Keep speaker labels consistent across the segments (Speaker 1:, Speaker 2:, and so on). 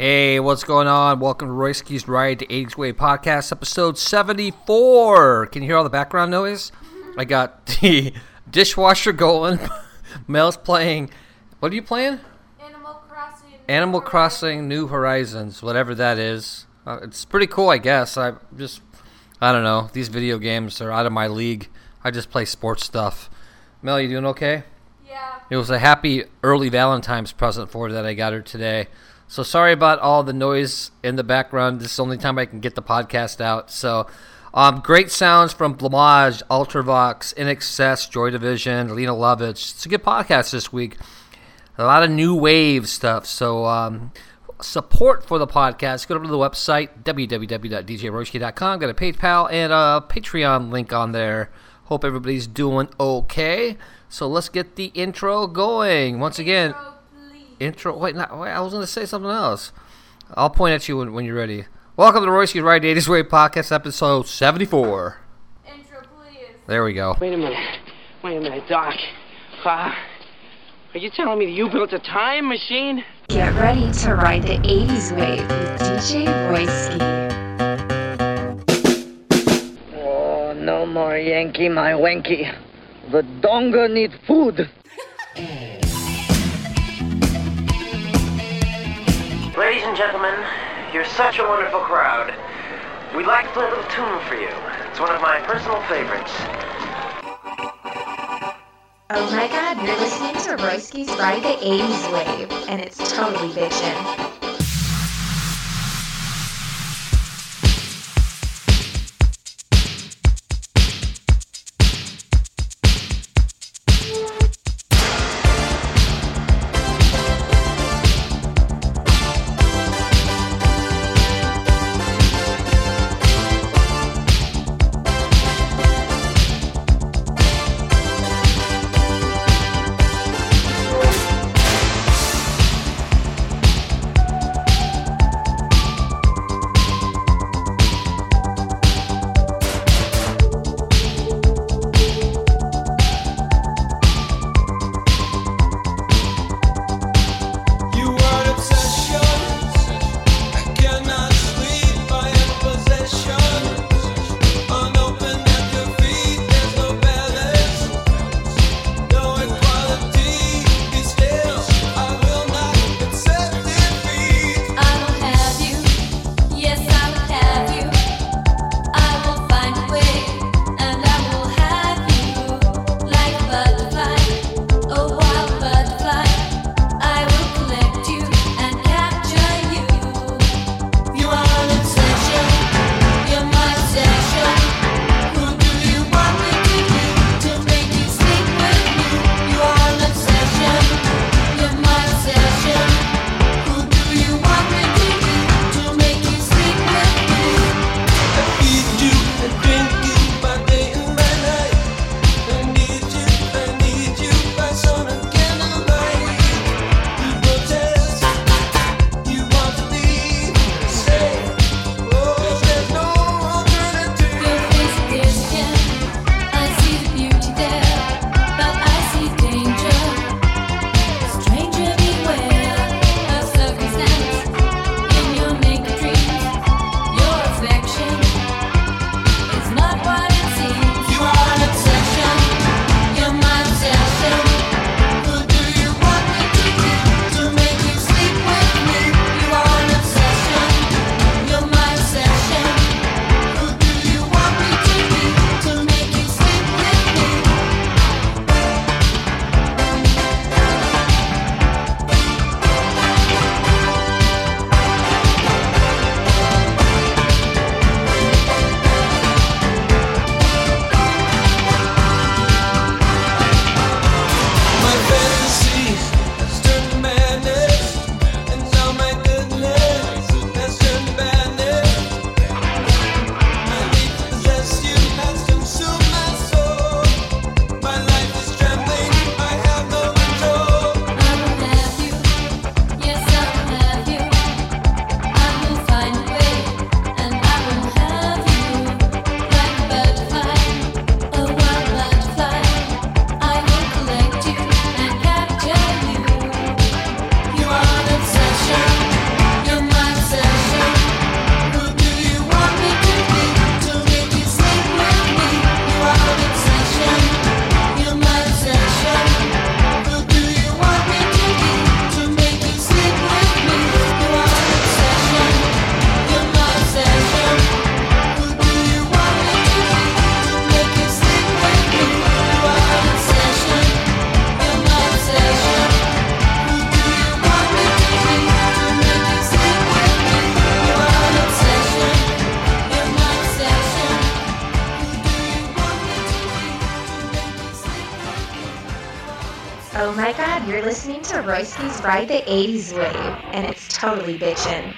Speaker 1: Hey, what's going on? Welcome to Royski's Ride to 80s Way podcast, episode 74. Can you hear all the background noise? I got the dishwasher going. Mel's playing. What are you playing?
Speaker 2: Animal Crossing.
Speaker 1: Animal Crossing New Horizons, whatever that is. Uh, it's pretty cool, I guess. I just, I don't know. These video games are out of my league. I just play sports stuff. Mel, you doing okay?
Speaker 2: Yeah.
Speaker 1: It was a happy early Valentine's present for her that I got her today. So sorry about all the noise in the background. This is the only time I can get the podcast out. So um, great sounds from Blancmange, Ultravox, INXS, Joy Division, Lene Lovich. It's a good podcast this week. A lot of new wave stuff. So um, support for the podcast, go to the website, www.djroyski.com. Got a PayPal and a Patreon link on there. Hope everybody's doing okay. So let's get the intro going. Once again,
Speaker 2: Intro,
Speaker 1: Wait, not, wait, I was going to say something else. I'll point at you when, when you're ready. Welcome to the Royce Ride 80s Way podcast, episode 74.
Speaker 2: Intro, please.
Speaker 1: There we go.
Speaker 3: Wait a minute. Wait a minute, Doc. Uh, are you telling me that you built a time machine?
Speaker 4: Get ready to ride the 80s wave with DJ Royski.
Speaker 5: Oh, no more Yankee, my wanky. The donga need food.
Speaker 3: Ladies and gentlemen, you're such a wonderful crowd. We'd like to play a little tune for you. It's one of my personal favorites.
Speaker 4: Oh my god, you're listening to Royski's Ride the 80s wave, and it's totally bitchin'. To Ride the 80s Wave, and it's totally bitchin'.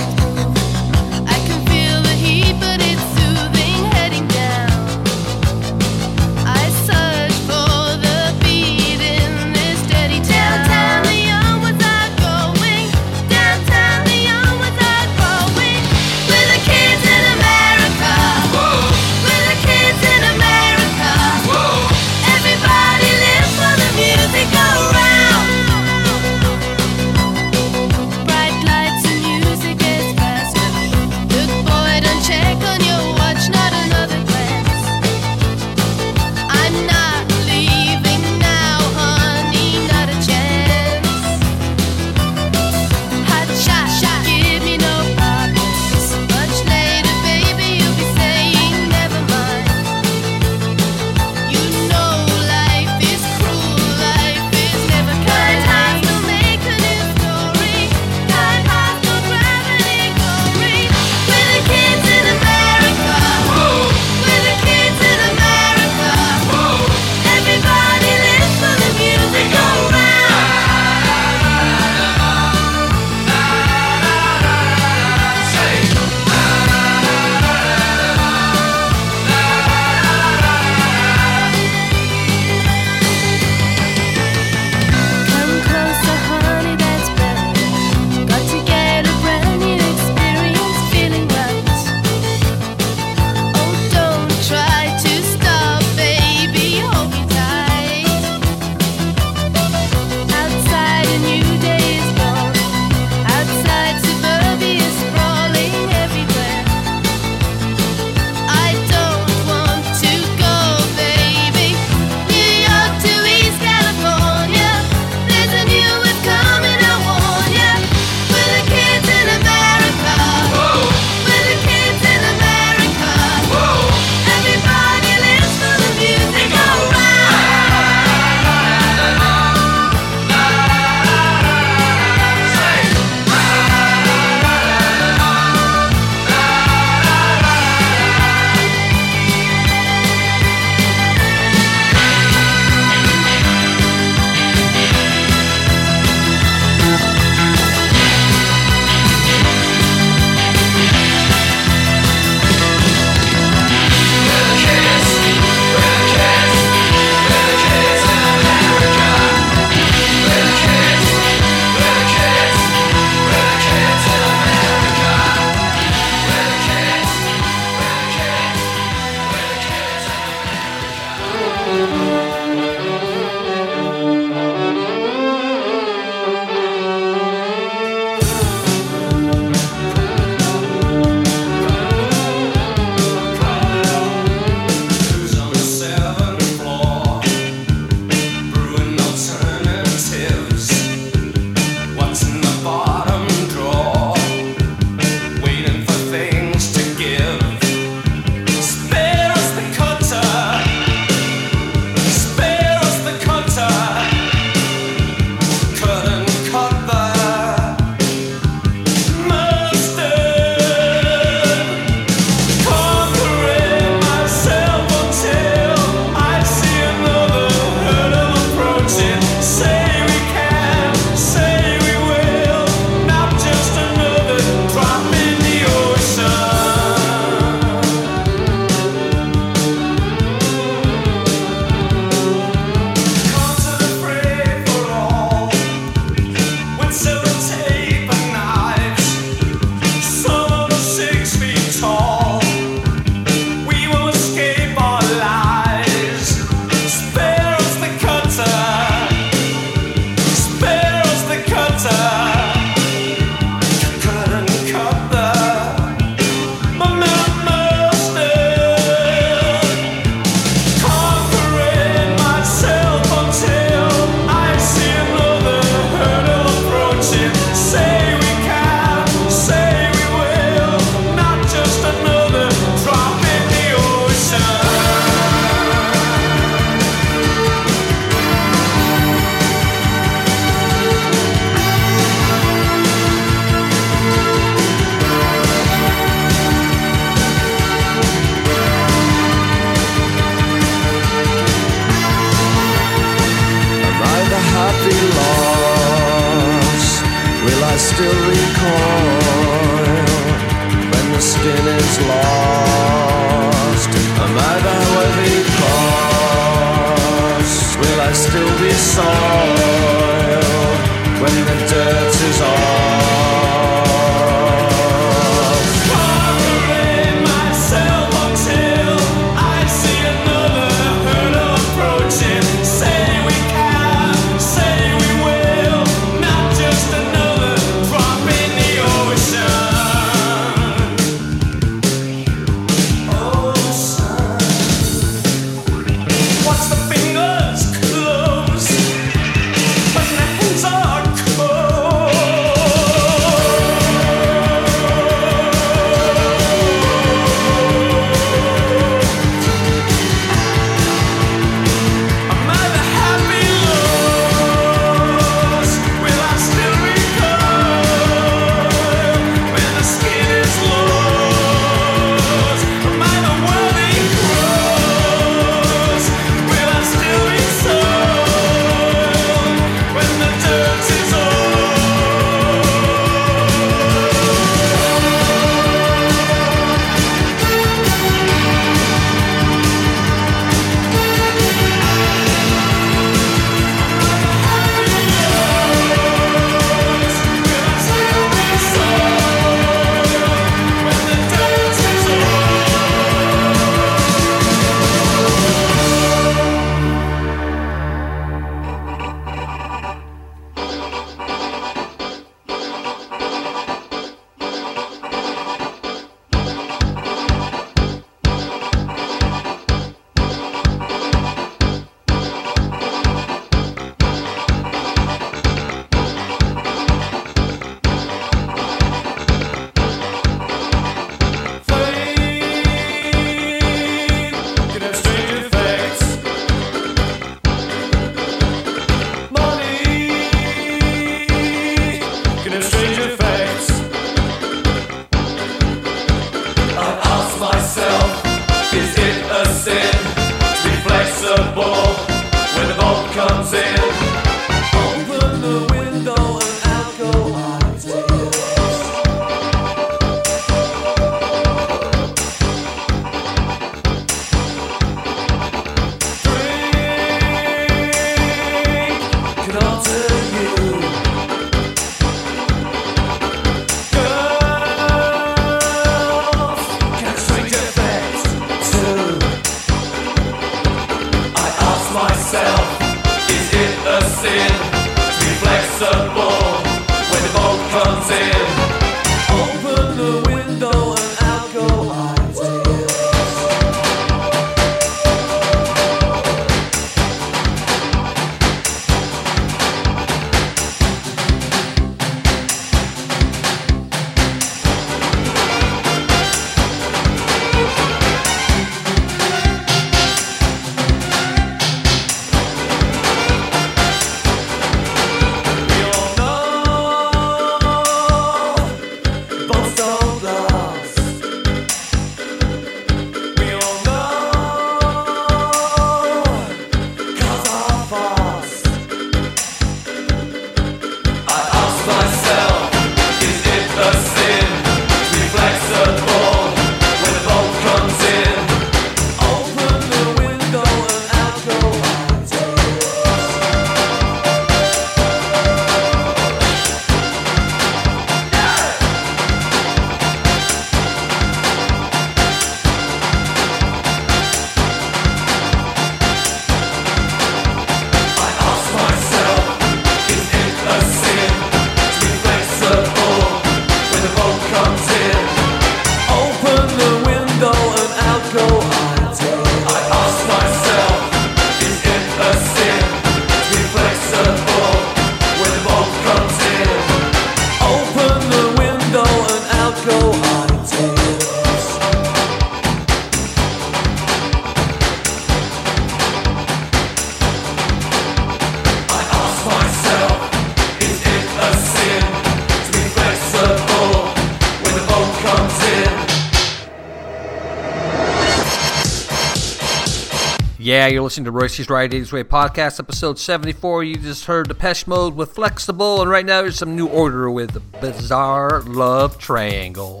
Speaker 6: Yeah, you're listening to Royce's Right Days Way podcast, episode 74. You just heard Depeche Mode with Flexible, and right now there's some new order with Bizarre Love Triangle.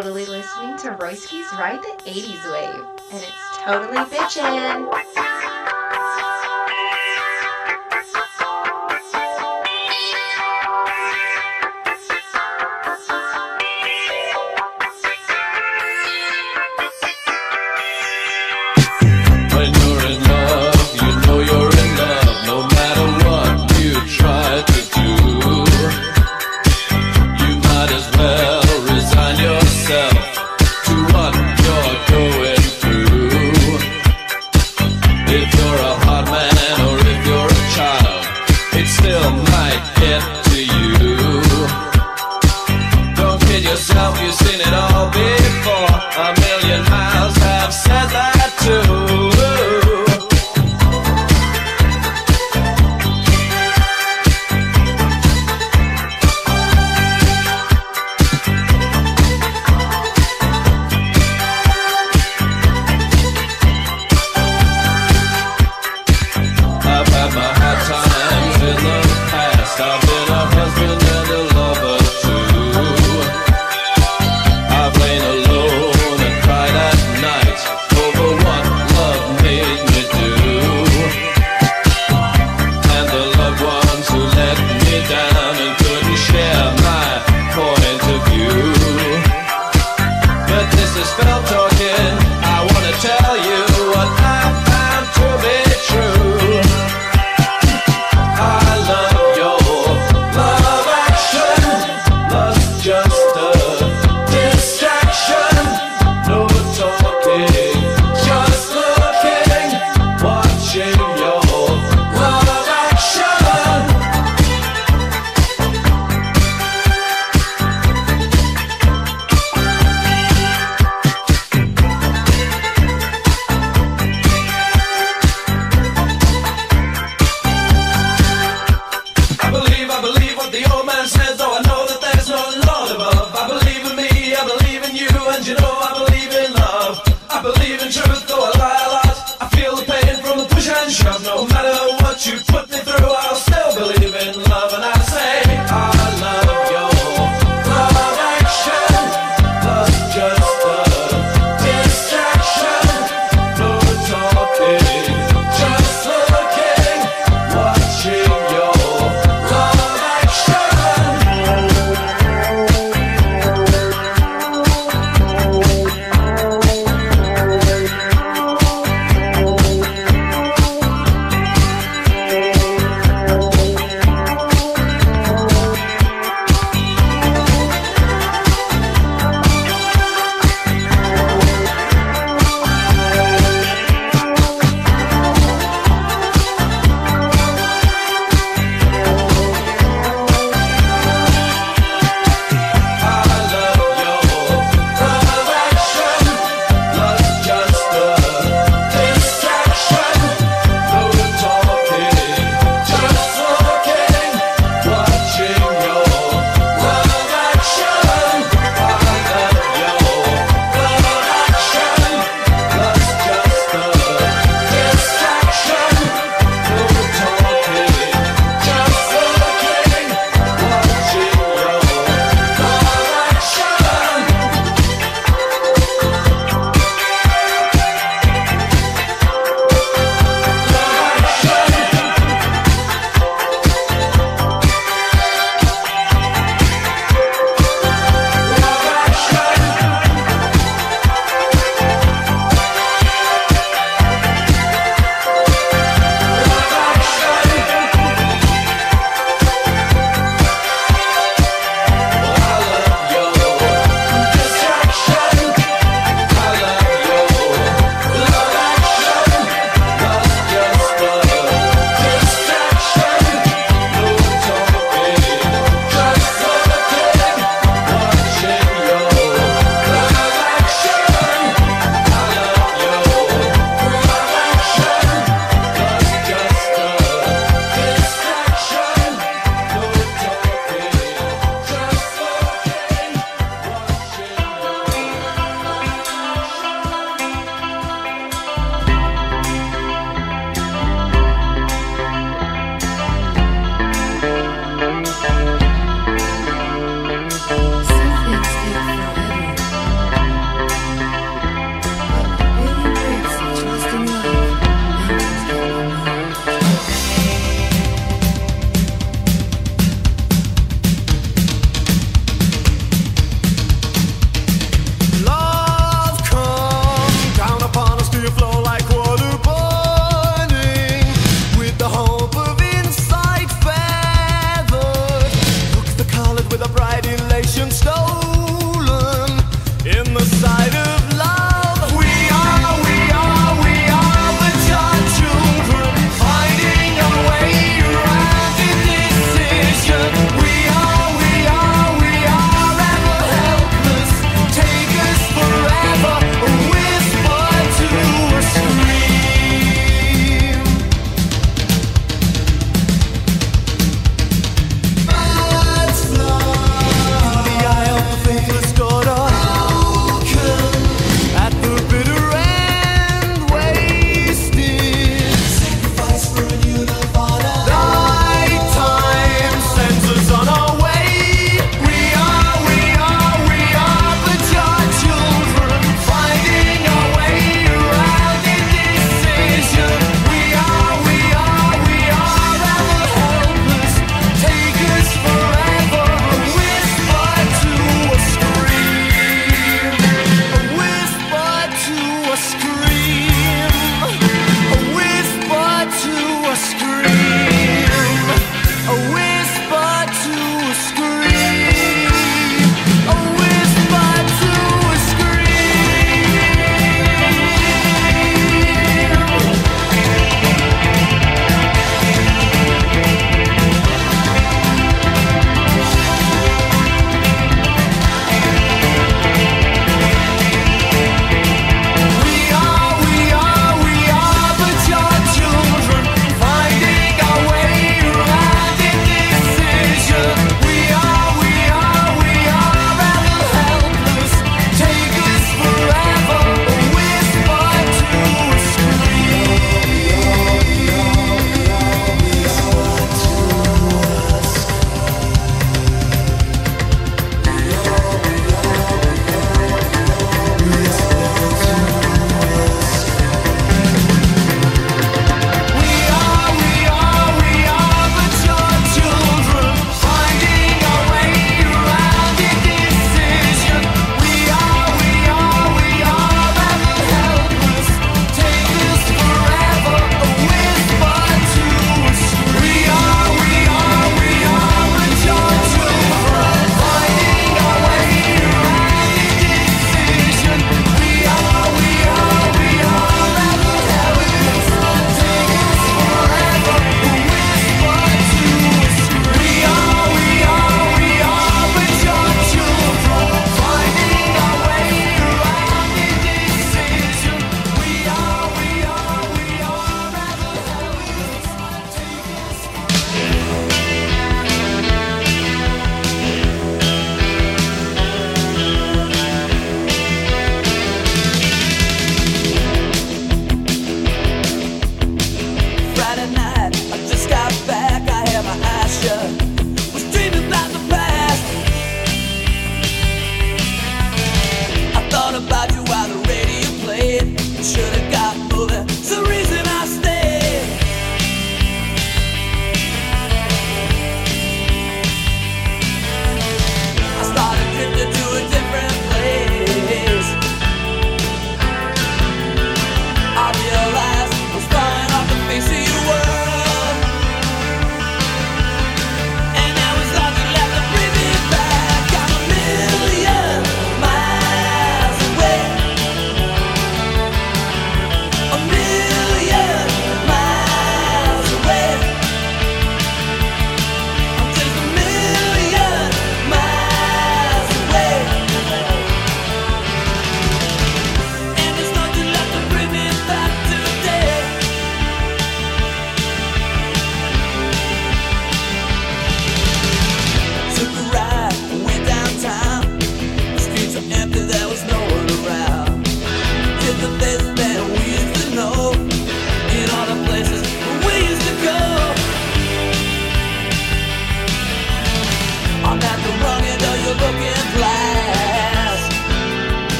Speaker 7: totally listening to Royski's Ride the 80s Wave, and it's totally bitchin'.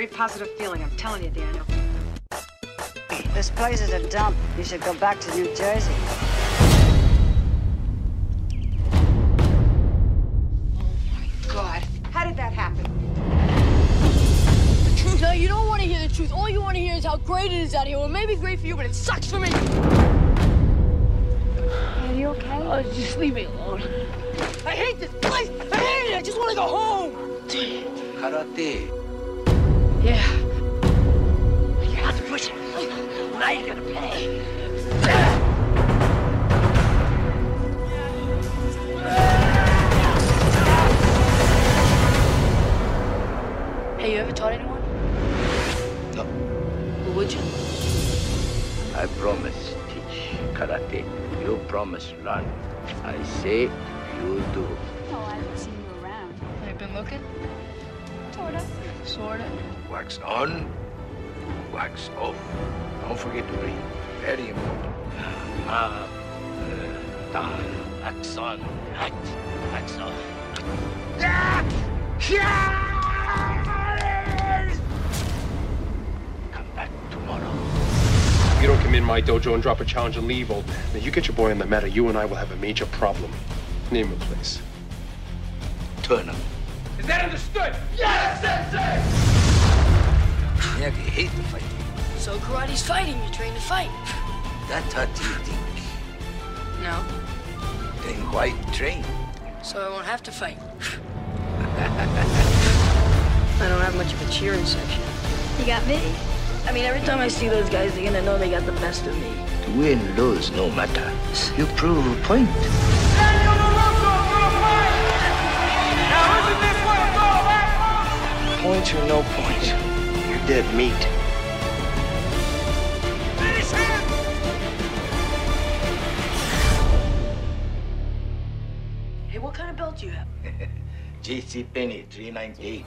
Speaker 8: Very positive feeling. I'm telling you, Daniel.
Speaker 9: This place is a dump. You should go back to New Jersey.
Speaker 8: Oh my God, how did that happen?
Speaker 10: The truth? No, you don't want to hear the truth. All you want to hear is how great it is out here. Well, it may be great for you, but it sucks for me.
Speaker 9: Are you okay?
Speaker 10: Oh, just leave me alone. I hate this place. I hate it. I just want to go home.
Speaker 11: Karate.
Speaker 10: Yeah. You have to push it. Now you're gonna pay. Hey, you ever taught anyone?
Speaker 11: No.
Speaker 10: Well, would you?
Speaker 11: I promise teach karate. You promise learn. I say you do.
Speaker 10: Oh, I haven't seen you around. I've you been looking? Sorta. Sorta.
Speaker 11: Wax on, wax off. Don't forget to breathe. Very important. Ma, uh, da, wax on, wax, wax off. Come back tomorrow.
Speaker 12: If you don't come in my dojo and drop a challenge and leave, old man, then you get your boy on the meta, you and I will have a major problem. Name a place.
Speaker 11: Turn him.
Speaker 12: Is that understood?
Speaker 10: Yes, Sensei!
Speaker 11: Miyagi hate to fight.
Speaker 10: So karate's fighting. You train to fight.
Speaker 11: That's what you think.
Speaker 10: No.
Speaker 11: Then why train?
Speaker 10: So I won't have to fight.
Speaker 8: I don't have much of a cheering section.
Speaker 10: You got me? I mean, every time I see those guys, they're gonna know they got the best of me.
Speaker 11: To win, lose, no matter. You prove a point. Point or no point, you're dead meat.
Speaker 10: Hey, what kind of belt do you have?
Speaker 11: JC Penney, 398.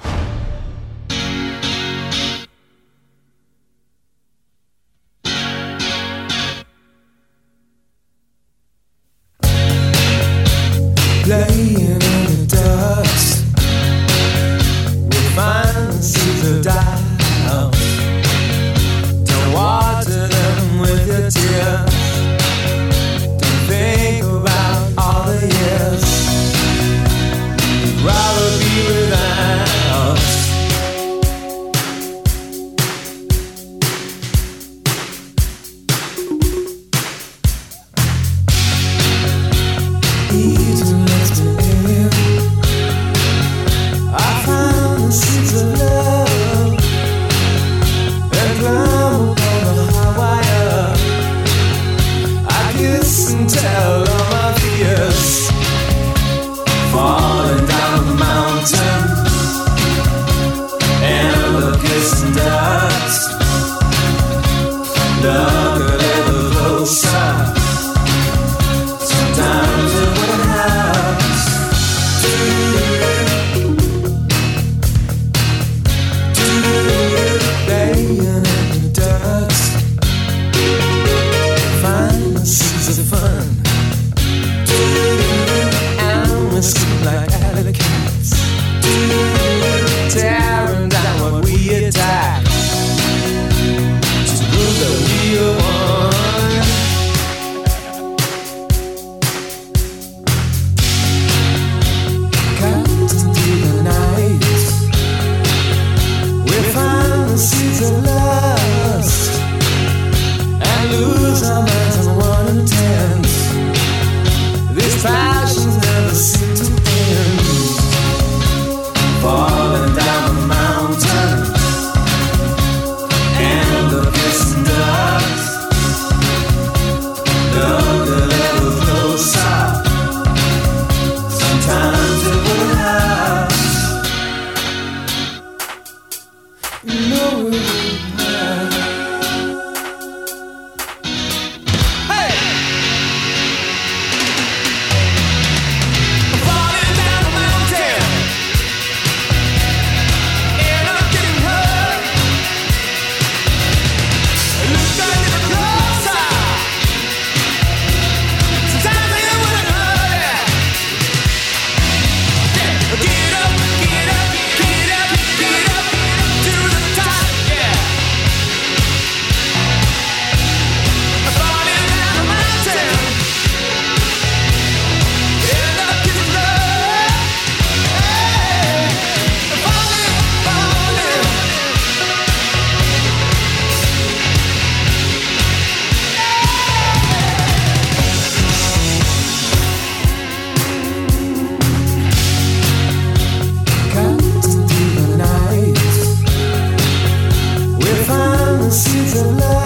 Speaker 13: seeds of love.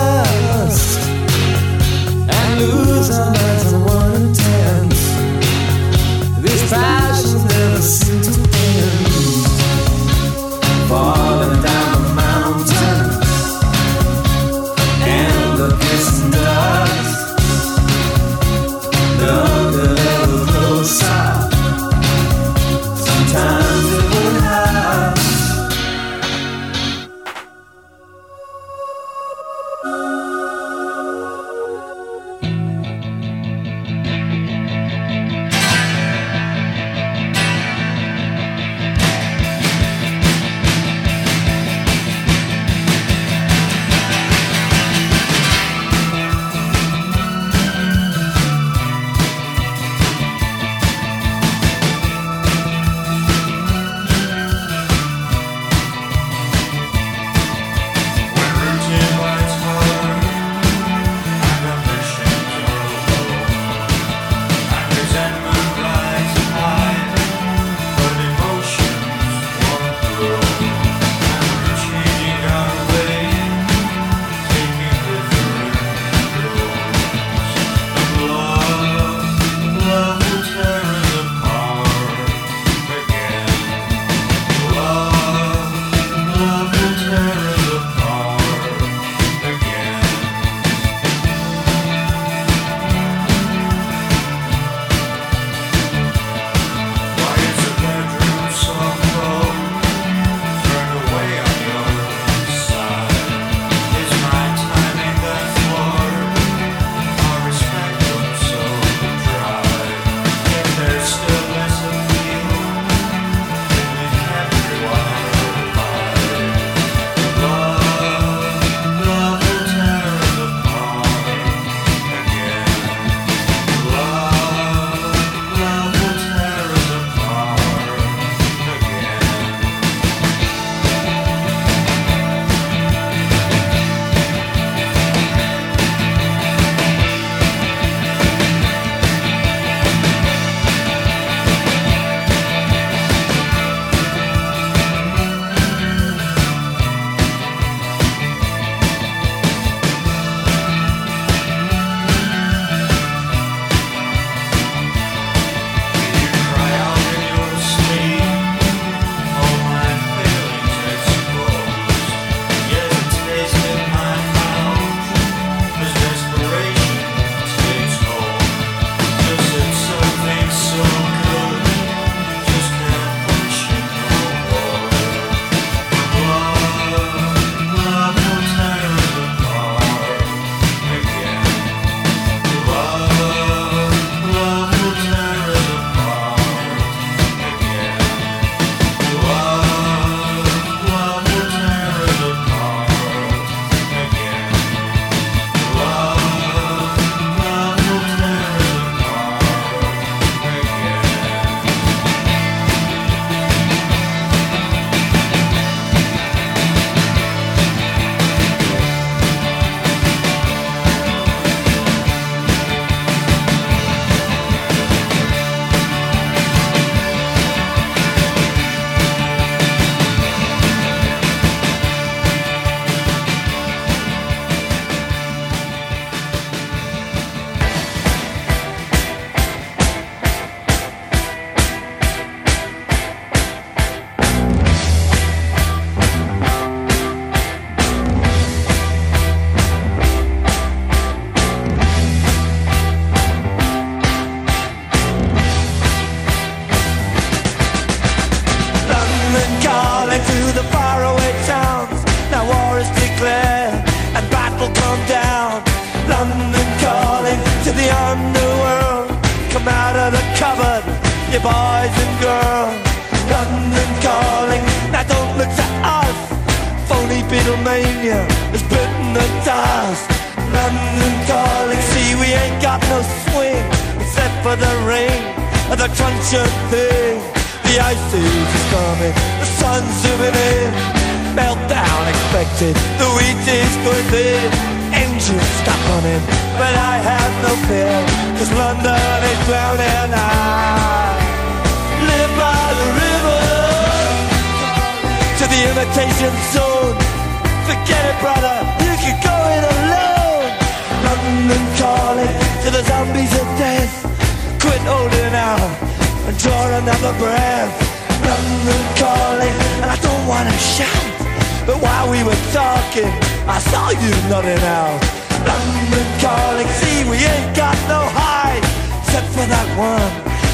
Speaker 14: We were talking, I saw you nodding out. London calling, see we ain't got no hide, except for that one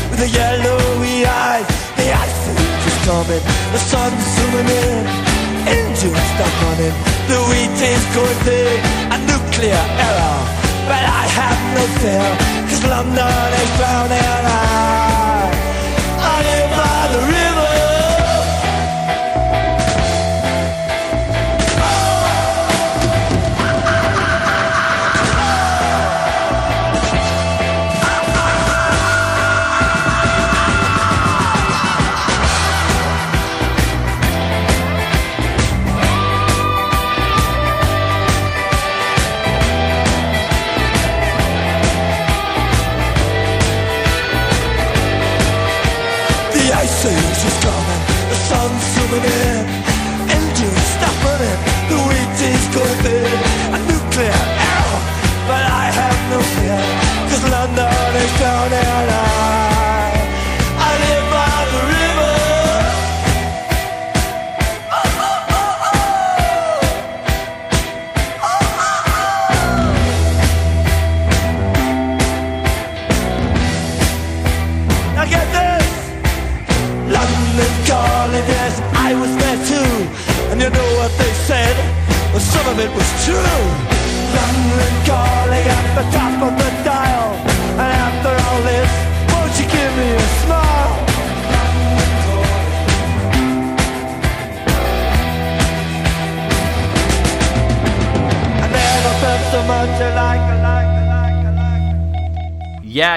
Speaker 14: with the yellowy eyes. The ice is coming, the sun's zooming in, engines stop running, the wheat is going big, a nuclear error. But I have no fear, cause London is drowning. I, Is drowning, I,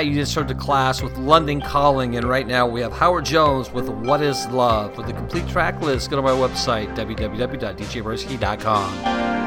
Speaker 14: you
Speaker 1: just heard the class with London Calling, and right now we have Howard Jones with What Is Love. For the complete track list, go to my website, www.djbroski.com.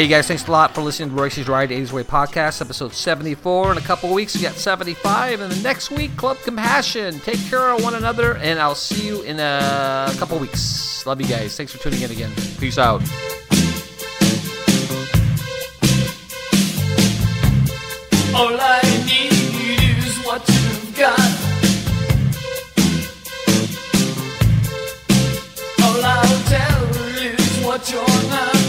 Speaker 1: Hey guys, thanks a lot for listening to Royce's Ride 80s Way podcast, episode 74. In a couple weeks, we got 75. And the next week, Club Compassion. Take care of one another, and I'll see you in a couple weeks. Love you guys. Thanks for tuning in again. Peace out.
Speaker 15: All I need is what you've got. All I'll tell is what you're not.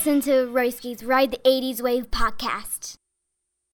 Speaker 16: listen to Royski's Ride the 80s Wave podcast.